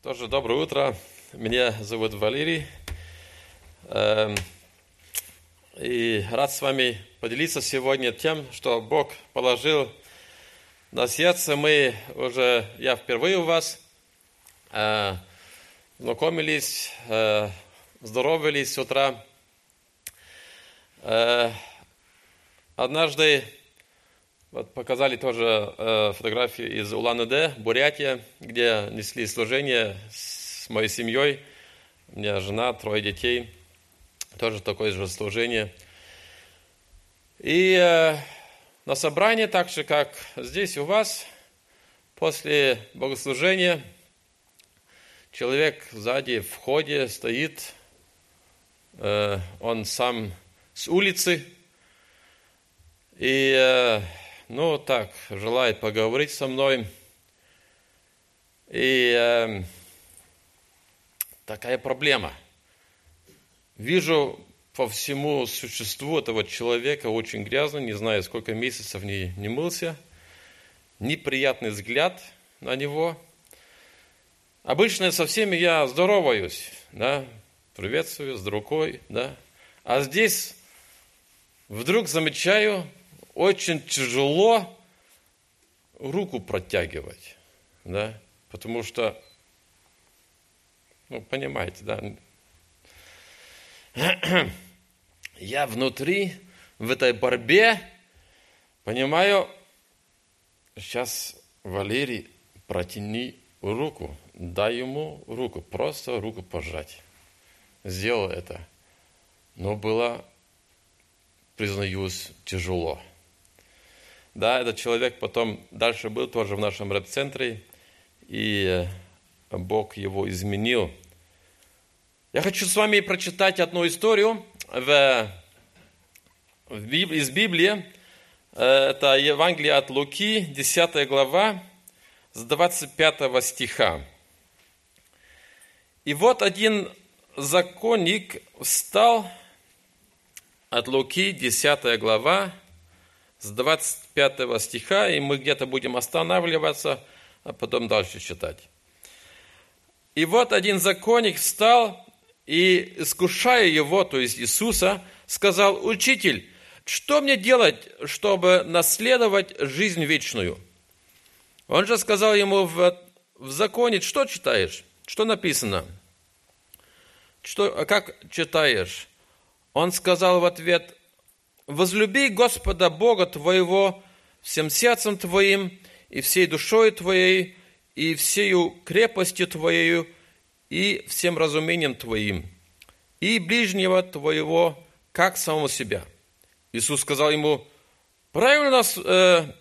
Тоже доброе утро. Меня зовут Валерий. Эм, и рад с вами поделиться сегодня тем, что Бог положил на сердце. Мы уже, я впервые у вас, э, знакомились, э, здоровались с утра. Э, однажды вот показали тоже э, фотографии из Улан-Удэ, Бурятия, где несли служение с моей семьей. У меня жена, трое детей, тоже такое же служение. И э, на собрании, так же как здесь у вас, после богослужения, человек сзади в входе стоит, э, он сам с улицы, и э, ну так, желает поговорить со мной. И э, такая проблема. Вижу по всему существу этого человека очень грязно, не знаю, сколько месяцев не, не мылся. Неприятный взгляд на него. Обычно со всеми я здороваюсь, да, приветствую с рукой, да. А здесь вдруг замечаю, очень тяжело руку протягивать, да, потому что, ну, понимаете, да, я внутри, в этой борьбе, понимаю, сейчас, Валерий, протяни руку, дай ему руку, просто руку пожать. Сделал это. Но было, признаюсь, тяжело. Да, этот человек потом дальше был тоже в нашем рэп-центре, и Бог его изменил. Я хочу с вами прочитать одну историю в, в из Библии. Это Евангелие от Луки, 10 глава, с 25 стиха. И вот один законник встал от Луки, 10 глава, с 25 стиха, и мы где-то будем останавливаться, а потом дальше читать. И вот один законник встал и, искушая его, то есть Иисуса, сказал, «Учитель, что мне делать, чтобы наследовать жизнь вечную?» Он же сказал ему в, в законе, что читаешь? Что написано? Что, как читаешь? Он сказал в ответ, возлюби Господа Бога твоего всем сердцем твоим и всей душой твоей и всею крепостью твоею и всем разумением твоим и ближнего твоего как самого себя. Иисус сказал ему, правильно, э,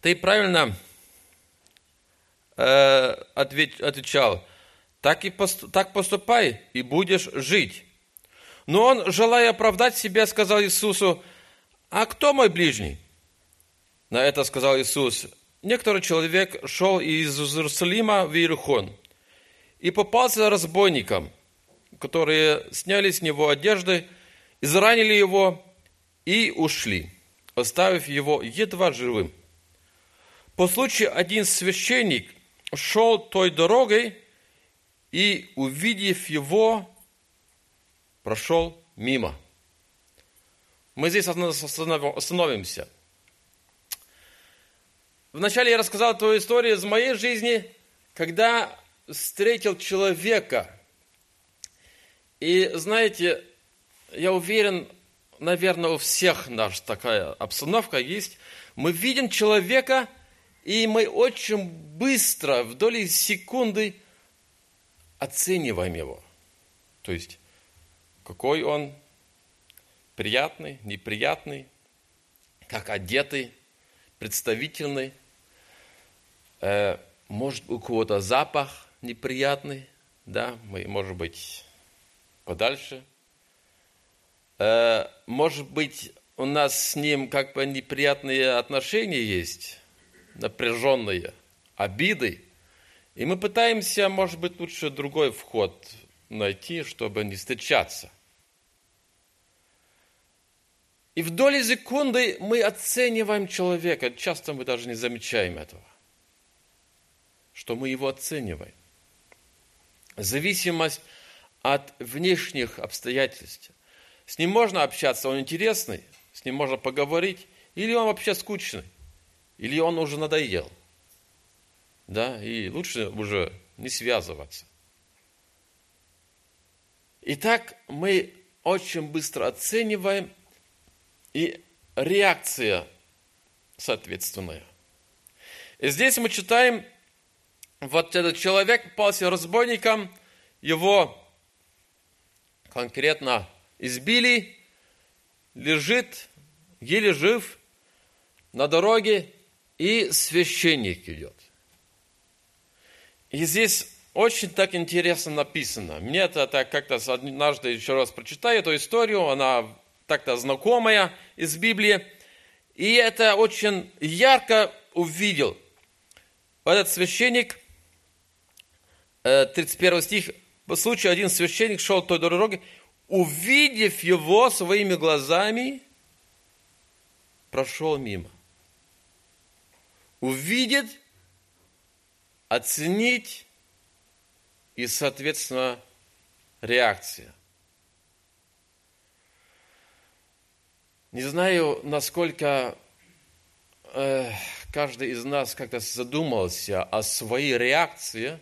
ты правильно э, отвечал, так и так поступай и будешь жить. Но он, желая оправдать себя, сказал Иисусу, а кто мой ближний? На это сказал Иисус, некоторый человек шел из Иерусалима в Иерихон и попался разбойникам, которые сняли с него одежды, изранили его и ушли, оставив его едва живым. По случаю один священник шел той дорогой и, увидев его, прошел мимо. Мы здесь остановимся. Вначале я рассказал твою историю из моей жизни, когда встретил человека. И знаете, я уверен, наверное, у всех наша такая обстановка есть. Мы видим человека, и мы очень быстро, в доли секунды оцениваем его. То есть какой он приятный, неприятный, как одетый, представительный. Э, может, у кого-то запах неприятный, да, мы, может быть, подальше. Э, может быть, у нас с ним как бы неприятные отношения есть, напряженные, обиды. И мы пытаемся, может быть, лучше другой вход найти, чтобы не встречаться. И в доли секунды мы оцениваем человека. Часто мы даже не замечаем этого. Что мы его оцениваем. зависимость от внешних обстоятельств. С ним можно общаться, он интересный, с ним можно поговорить, или он вообще скучный, или он уже надоел. Да, и лучше уже не связываться. Итак, мы очень быстро оцениваем, и реакция соответственная. И здесь мы читаем, вот этот человек попался разбойником, его конкретно избили, лежит, еле жив, на дороге, и священник идет. И здесь очень так интересно написано. Мне это так как-то однажды еще раз прочитаю эту историю, она так-то знакомая из Библии. И это очень ярко увидел. Этот священник, 31 э, стих, по случаю один священник шел той дорогой, увидев его своими глазами, прошел мимо. Увидеть, оценить и, соответственно, реакция. Не знаю, насколько э, каждый из нас как-то задумался о своей реакции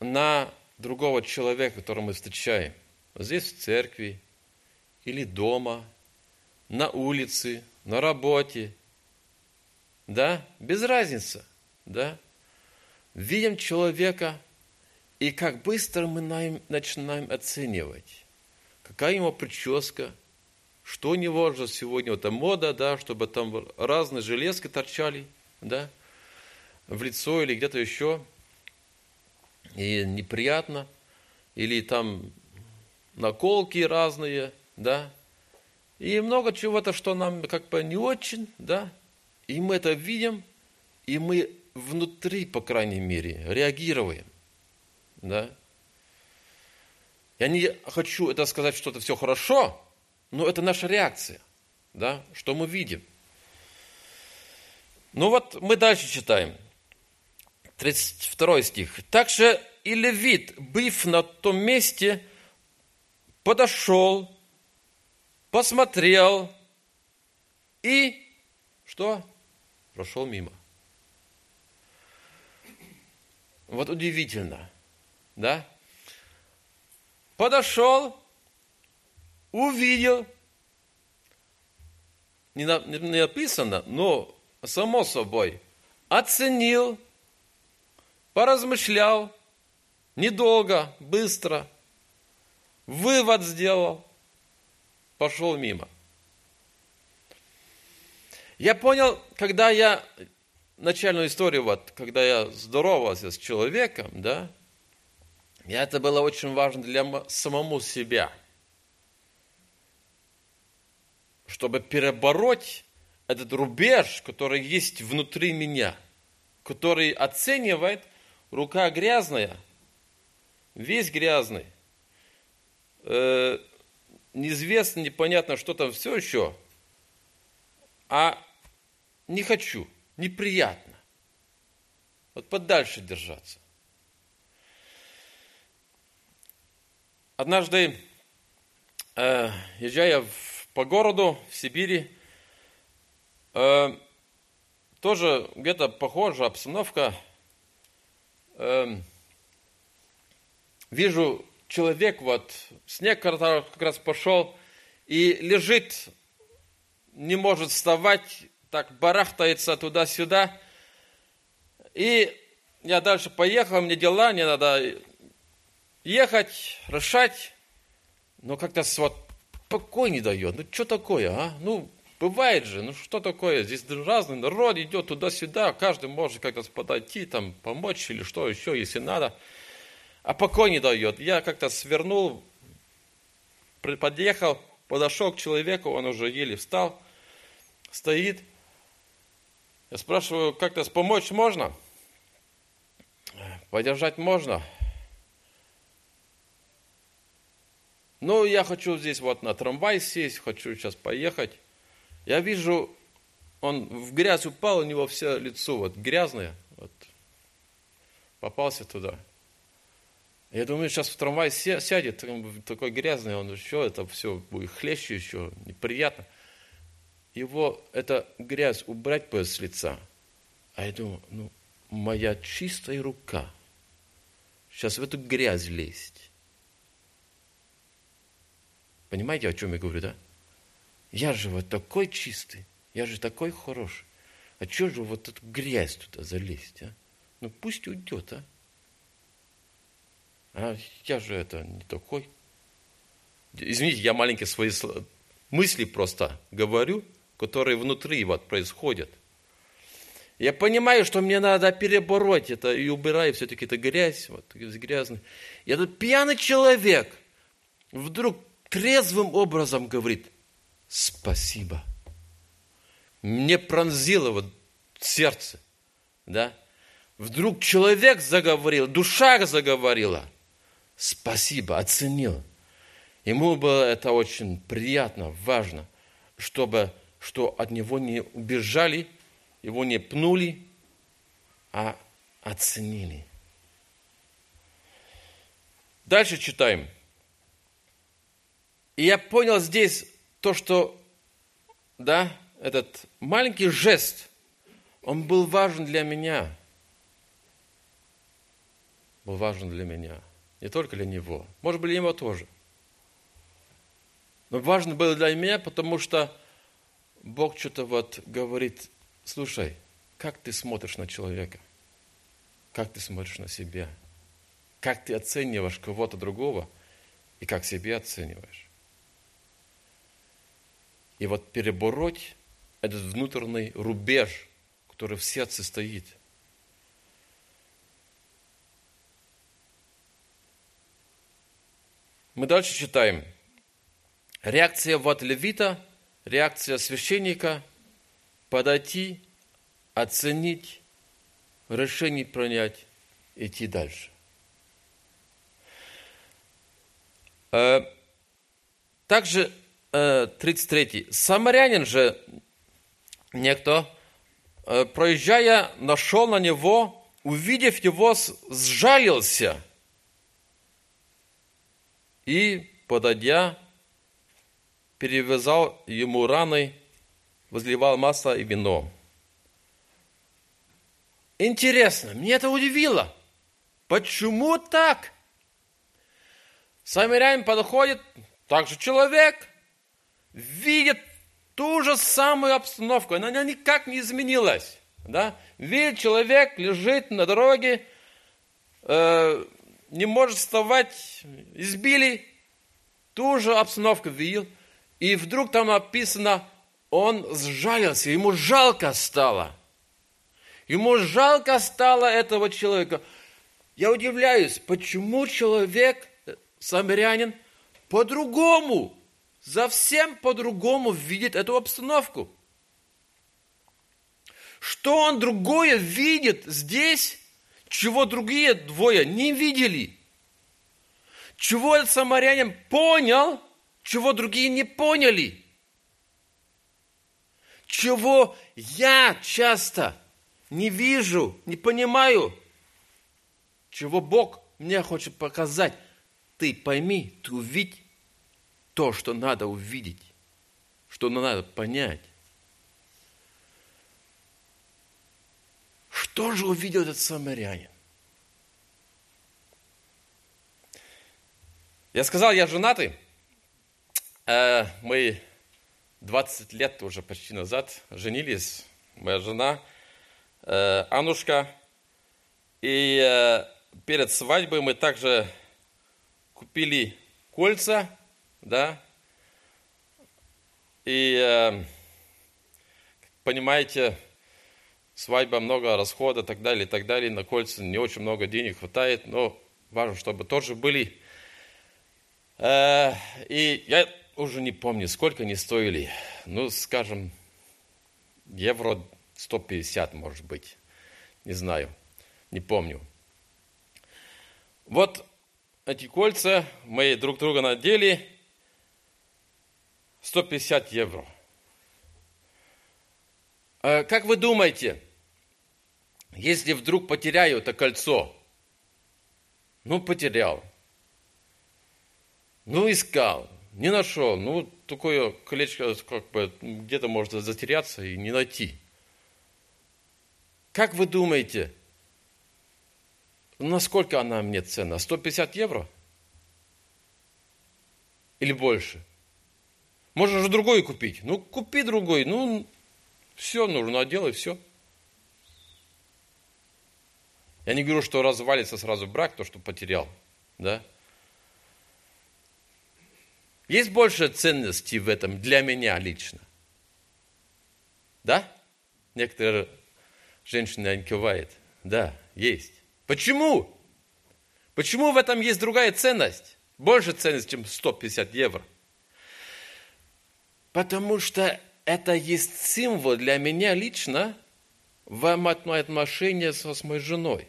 на другого человека, которого мы встречаем. Здесь в церкви или дома, на улице, на работе. Да, без разницы. Да. Видим человека, и как быстро мы начинаем оценивать, какая ему прическа, что у него сегодня, вот мода, да, чтобы там разные железки торчали, да, в лицо или где-то еще, и неприятно, или там наколки разные, да, и много чего-то, что нам как бы не очень, да, и мы это видим, и мы внутри, по крайней мере, реагируем, да. Я не хочу это сказать, что это все хорошо, но это наша реакция, да, что мы видим. Ну вот мы дальше читаем. 32 стих. Также и левит, быв на том месте, подошел, посмотрел и что? Прошел мимо. Вот удивительно, да? Подошел, увидел, не, написано, но само собой, оценил, поразмышлял, недолго, быстро, вывод сделал, пошел мимо. Я понял, когда я начальную историю, вот, когда я здоровался с человеком, да, это было очень важно для самому себя – чтобы перебороть этот рубеж, который есть внутри меня, который оценивает рука грязная, весь грязный, э, неизвестно, непонятно, что там все еще, а не хочу, неприятно. Вот подальше держаться. Однажды, э, езжая в по городу в Сибири. Э, тоже где-то похожая обстановка. Э, вижу человек, вот снег как раз пошел, и лежит, не может вставать, так барахтается туда-сюда. И я дальше поехал, мне дела, мне надо ехать, решать. Но как-то вот покой не дает. Ну, что такое, а? Ну, бывает же, ну, что такое? Здесь разный народ идет туда-сюда, каждый может как-то подойти, там, помочь или что еще, если надо. А покой не дает. Я как-то свернул, подъехал, подошел к человеку, он уже еле встал, стоит. Я спрашиваю, как-то помочь можно? Подержать можно? Ну, я хочу здесь вот на трамвай сесть, хочу сейчас поехать. Я вижу, он в грязь упал, у него все лицо вот грязное, вот, попался туда. Я думаю, сейчас в трамвай сядет, такой грязный, он еще это все будет хлеще еще, неприятно. Его, эта грязь убрать бы с лица. А я думаю, ну, моя чистая рука сейчас в эту грязь лезть. Понимаете, о чем я говорю, да? Я же вот такой чистый, я же такой хороший. А что же вот эту грязь туда залезть, а? Ну пусть уйдет, а? А я же это не такой. Извините, я маленькие свои мысли просто говорю, которые внутри вот происходят. Я понимаю, что мне надо перебороть это и убираю все-таки это грязь, вот грязный. И этот пьяный человек вдруг трезвым образом говорит, спасибо. Мне пронзило вот сердце, да. Вдруг человек заговорил, душа заговорила. Спасибо, оценил. Ему было это очень приятно, важно, чтобы что от него не убежали, его не пнули, а оценили. Дальше читаем. И я понял здесь то, что, да, этот маленький жест, он был важен для меня. Был важен для меня. Не только для него. Может быть, для него тоже. Но важно было для меня, потому что Бог что-то вот говорит, слушай, как ты смотришь на человека? Как ты смотришь на себя? Как ты оцениваешь кого-то другого и как себя оцениваешь? И вот перебороть этот внутренний рубеж, который в сердце стоит. Мы дальше читаем. Реакция вот левита, реакция священника – подойти, оценить, решение принять, идти дальше. Э, также 33. Э, Самарянин же некто, э, проезжая, нашел на него, увидев его, сжалился и, подойдя, перевязал ему раны, возливал масло и вино. Интересно, мне это удивило. Почему так? Самарянин подходит, также человек, видит ту же самую обстановку, она никак не изменилась. Да? Видит, человек лежит на дороге, э, не может вставать, избили, ту же обстановку видел, и вдруг там написано, он сжалился, ему жалко стало. Ему жалко стало этого человека. Я удивляюсь, почему человек, э, самарянин, по-другому совсем по-другому видит эту обстановку. Что он другое видит здесь, чего другие двое не видели? Чего этот самарянин понял, чего другие не поняли? Чего я часто не вижу, не понимаю? Чего Бог мне хочет показать? Ты пойми, ты увидь, то, что надо увидеть, что надо понять. Что же увидел этот самарянин? Я сказал, я женатый. Э, мы 20 лет уже почти назад женились. Моя жена э, Анушка. И э, перед свадьбой мы также купили кольца да, и э, понимаете, свадьба много расхода так далее, и так далее, на кольца не очень много денег хватает, но важно, чтобы тоже были. Э, и я уже не помню, сколько они стоили, ну, скажем, евро 150, может быть, не знаю, не помню. Вот эти кольца мы друг друга надели, 150 евро. А как вы думаете, если вдруг потеряю это кольцо, Ну, потерял. Ну, искал. Не нашел. Ну, такое колечко как бы где-то можно затеряться и не найти. Как вы думаете, насколько она мне ценна? 150 евро? Или больше? Можно же другой купить. Ну, купи другой. Ну, все нужно, делай все. Я не говорю, что развалится сразу брак, то, что потерял. Да? Есть больше ценности в этом для меня лично. Да? Некоторые женщины кивают. Да, есть. Почему? Почему в этом есть другая ценность? Больше ценность, чем 150 евро. Потому что это есть символ для меня лично в отношении с моей женой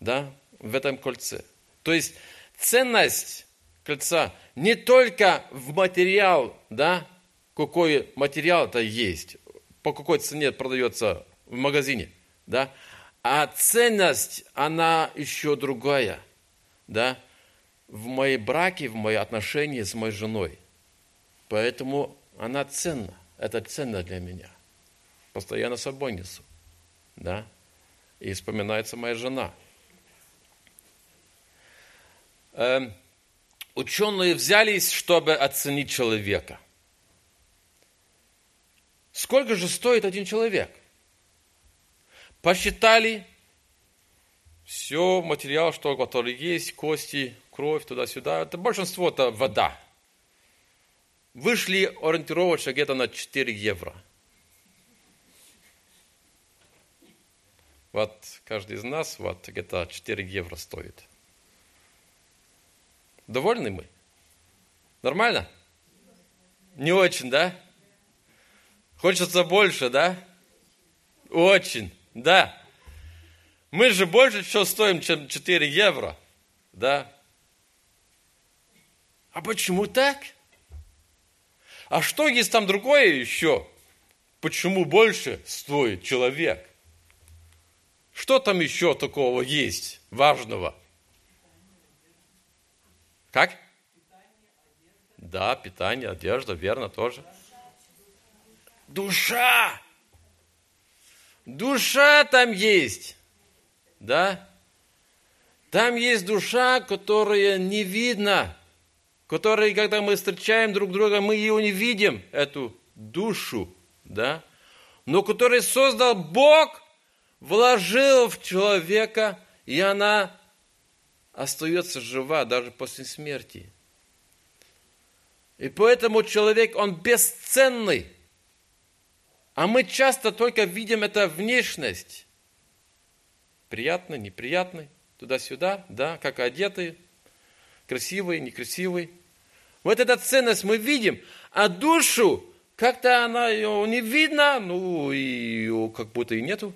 да, в этом кольце. То есть ценность кольца не только в материал, да, какой материал это есть, по какой цене продается в магазине, да, а ценность, она еще другая, да, в моей браке, в мои отношения с моей женой. Поэтому она ценна, это ценно для меня. Постоянно с собой несу, да, и вспоминается моя жена – э, ученые взялись, чтобы оценить человека. Сколько же стоит один человек? Посчитали все материал, что который есть, кости, кровь, туда-сюда. Это большинство это вода. Вышли ориентировочно где-то на 4 евро. Вот каждый из нас вот где-то 4 евро стоит. Довольны мы? Нормально? Не очень, да? Хочется больше, да? Очень, да. Мы же больше что стоим, чем 4 евро, да? А почему так? А что есть там другое еще? Почему больше стоит человек? Что там еще такого есть важного? Как? Да, питание, одежда, верно, тоже. Душа! Душа там есть. Да? Там есть душа, которая не видна. Которая, когда мы встречаем друг друга, мы ее не видим, эту душу. Да? Но которую создал Бог, вложил в человека, и она остается жива даже после смерти. И поэтому человек, он бесценный. А мы часто только видим это внешность. Приятный, неприятный, туда-сюда, да, как одетый, красивый, некрасивый. Вот эта ценность мы видим, а душу как-то она ее не видно, ну ее как будто и нету.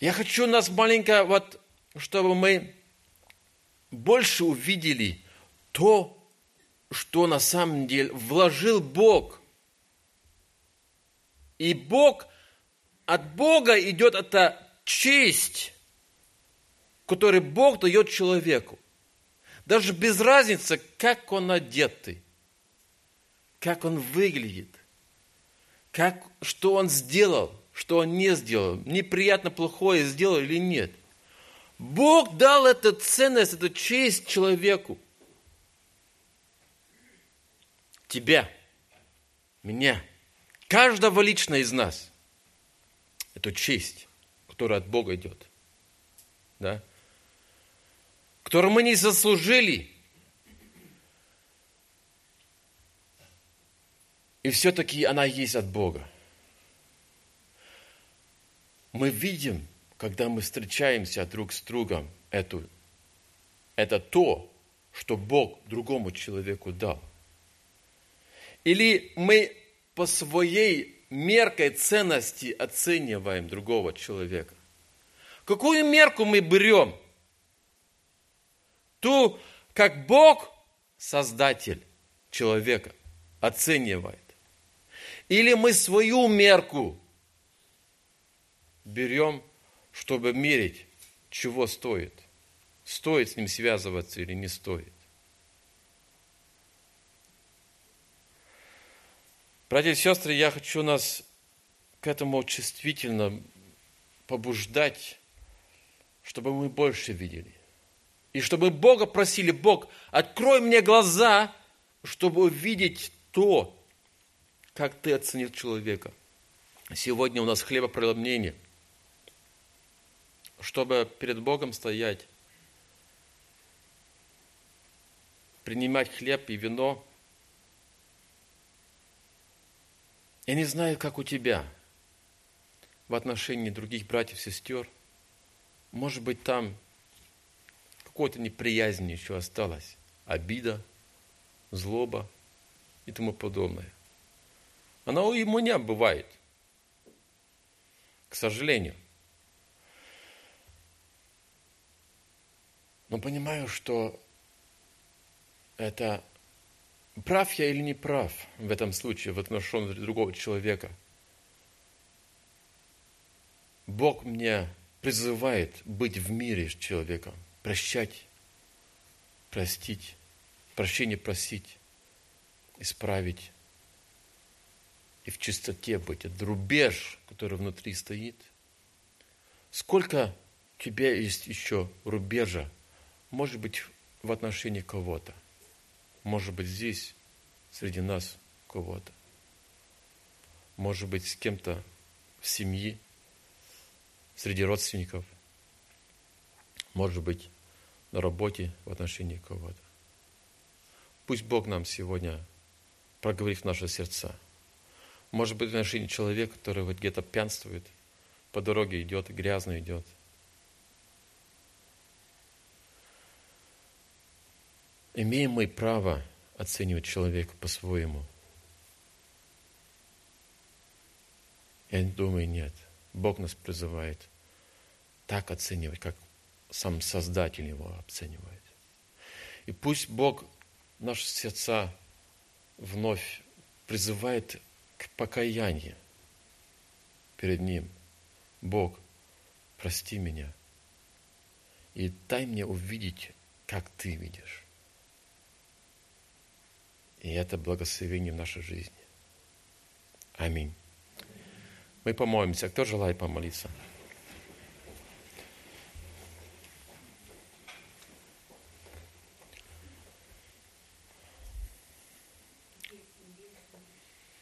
Я хочу нас маленько, вот, чтобы мы больше увидели то, что на самом деле вложил Бог. И Бог, от Бога идет эта честь, которую Бог дает человеку. Даже без разницы, как он одетый, как он выглядит, как, что он сделал – что он не сделал, неприятно плохое сделал или нет. Бог дал эту ценность, эту честь человеку. Тебя, меня, каждого лично из нас. Эту честь, которая от Бога идет. Да? Которую мы не заслужили. И все-таки она есть от Бога мы видим, когда мы встречаемся друг с другом, эту, это то, что Бог другому человеку дал. Или мы по своей меркой ценности оцениваем другого человека. Какую мерку мы берем? Ту, как Бог, Создатель человека, оценивает. Или мы свою мерку берем чтобы мерить, чего стоит. Стоит с ним связываться или не стоит. Братья и сестры, я хочу нас к этому чувствительно побуждать, чтобы мы больше видели. И чтобы Бога просили, Бог, открой мне глаза, чтобы увидеть то, как ты оценил человека. Сегодня у нас хлебопроломление. Чтобы перед Богом стоять, принимать хлеб и вино. Я не знаю, как у тебя в отношении других братьев сестер. Может быть, там какой-то неприязнь еще осталась, обида, злоба и тому подобное. Она у меня бывает, к сожалению. Но понимаю, что это прав я или не прав в этом случае в отношении другого человека. Бог мне призывает быть в мире с человеком прощать, простить, прощение просить, исправить. И в чистоте быть. Это рубеж, который внутри стоит. Сколько у тебя есть еще рубежа, может быть, в отношении кого-то, может быть, здесь, среди нас кого-то, может быть, с кем-то в семье, среди родственников, может быть, на работе в отношении кого-то. Пусть Бог нам сегодня проговорит в наши сердца. Может быть, в отношении человека, который вот где-то пьянствует, по дороге идет, грязно идет. Имеем мы право оценивать человека по-своему? Я думаю, нет. Бог нас призывает так оценивать, как сам Создатель его оценивает. И пусть Бог наши сердца вновь призывает к покаянию перед Ним. Бог, прости меня и дай мне увидеть, как Ты видишь. И это благословение в нашей жизни. Аминь. Мы помолимся. Кто желает помолиться?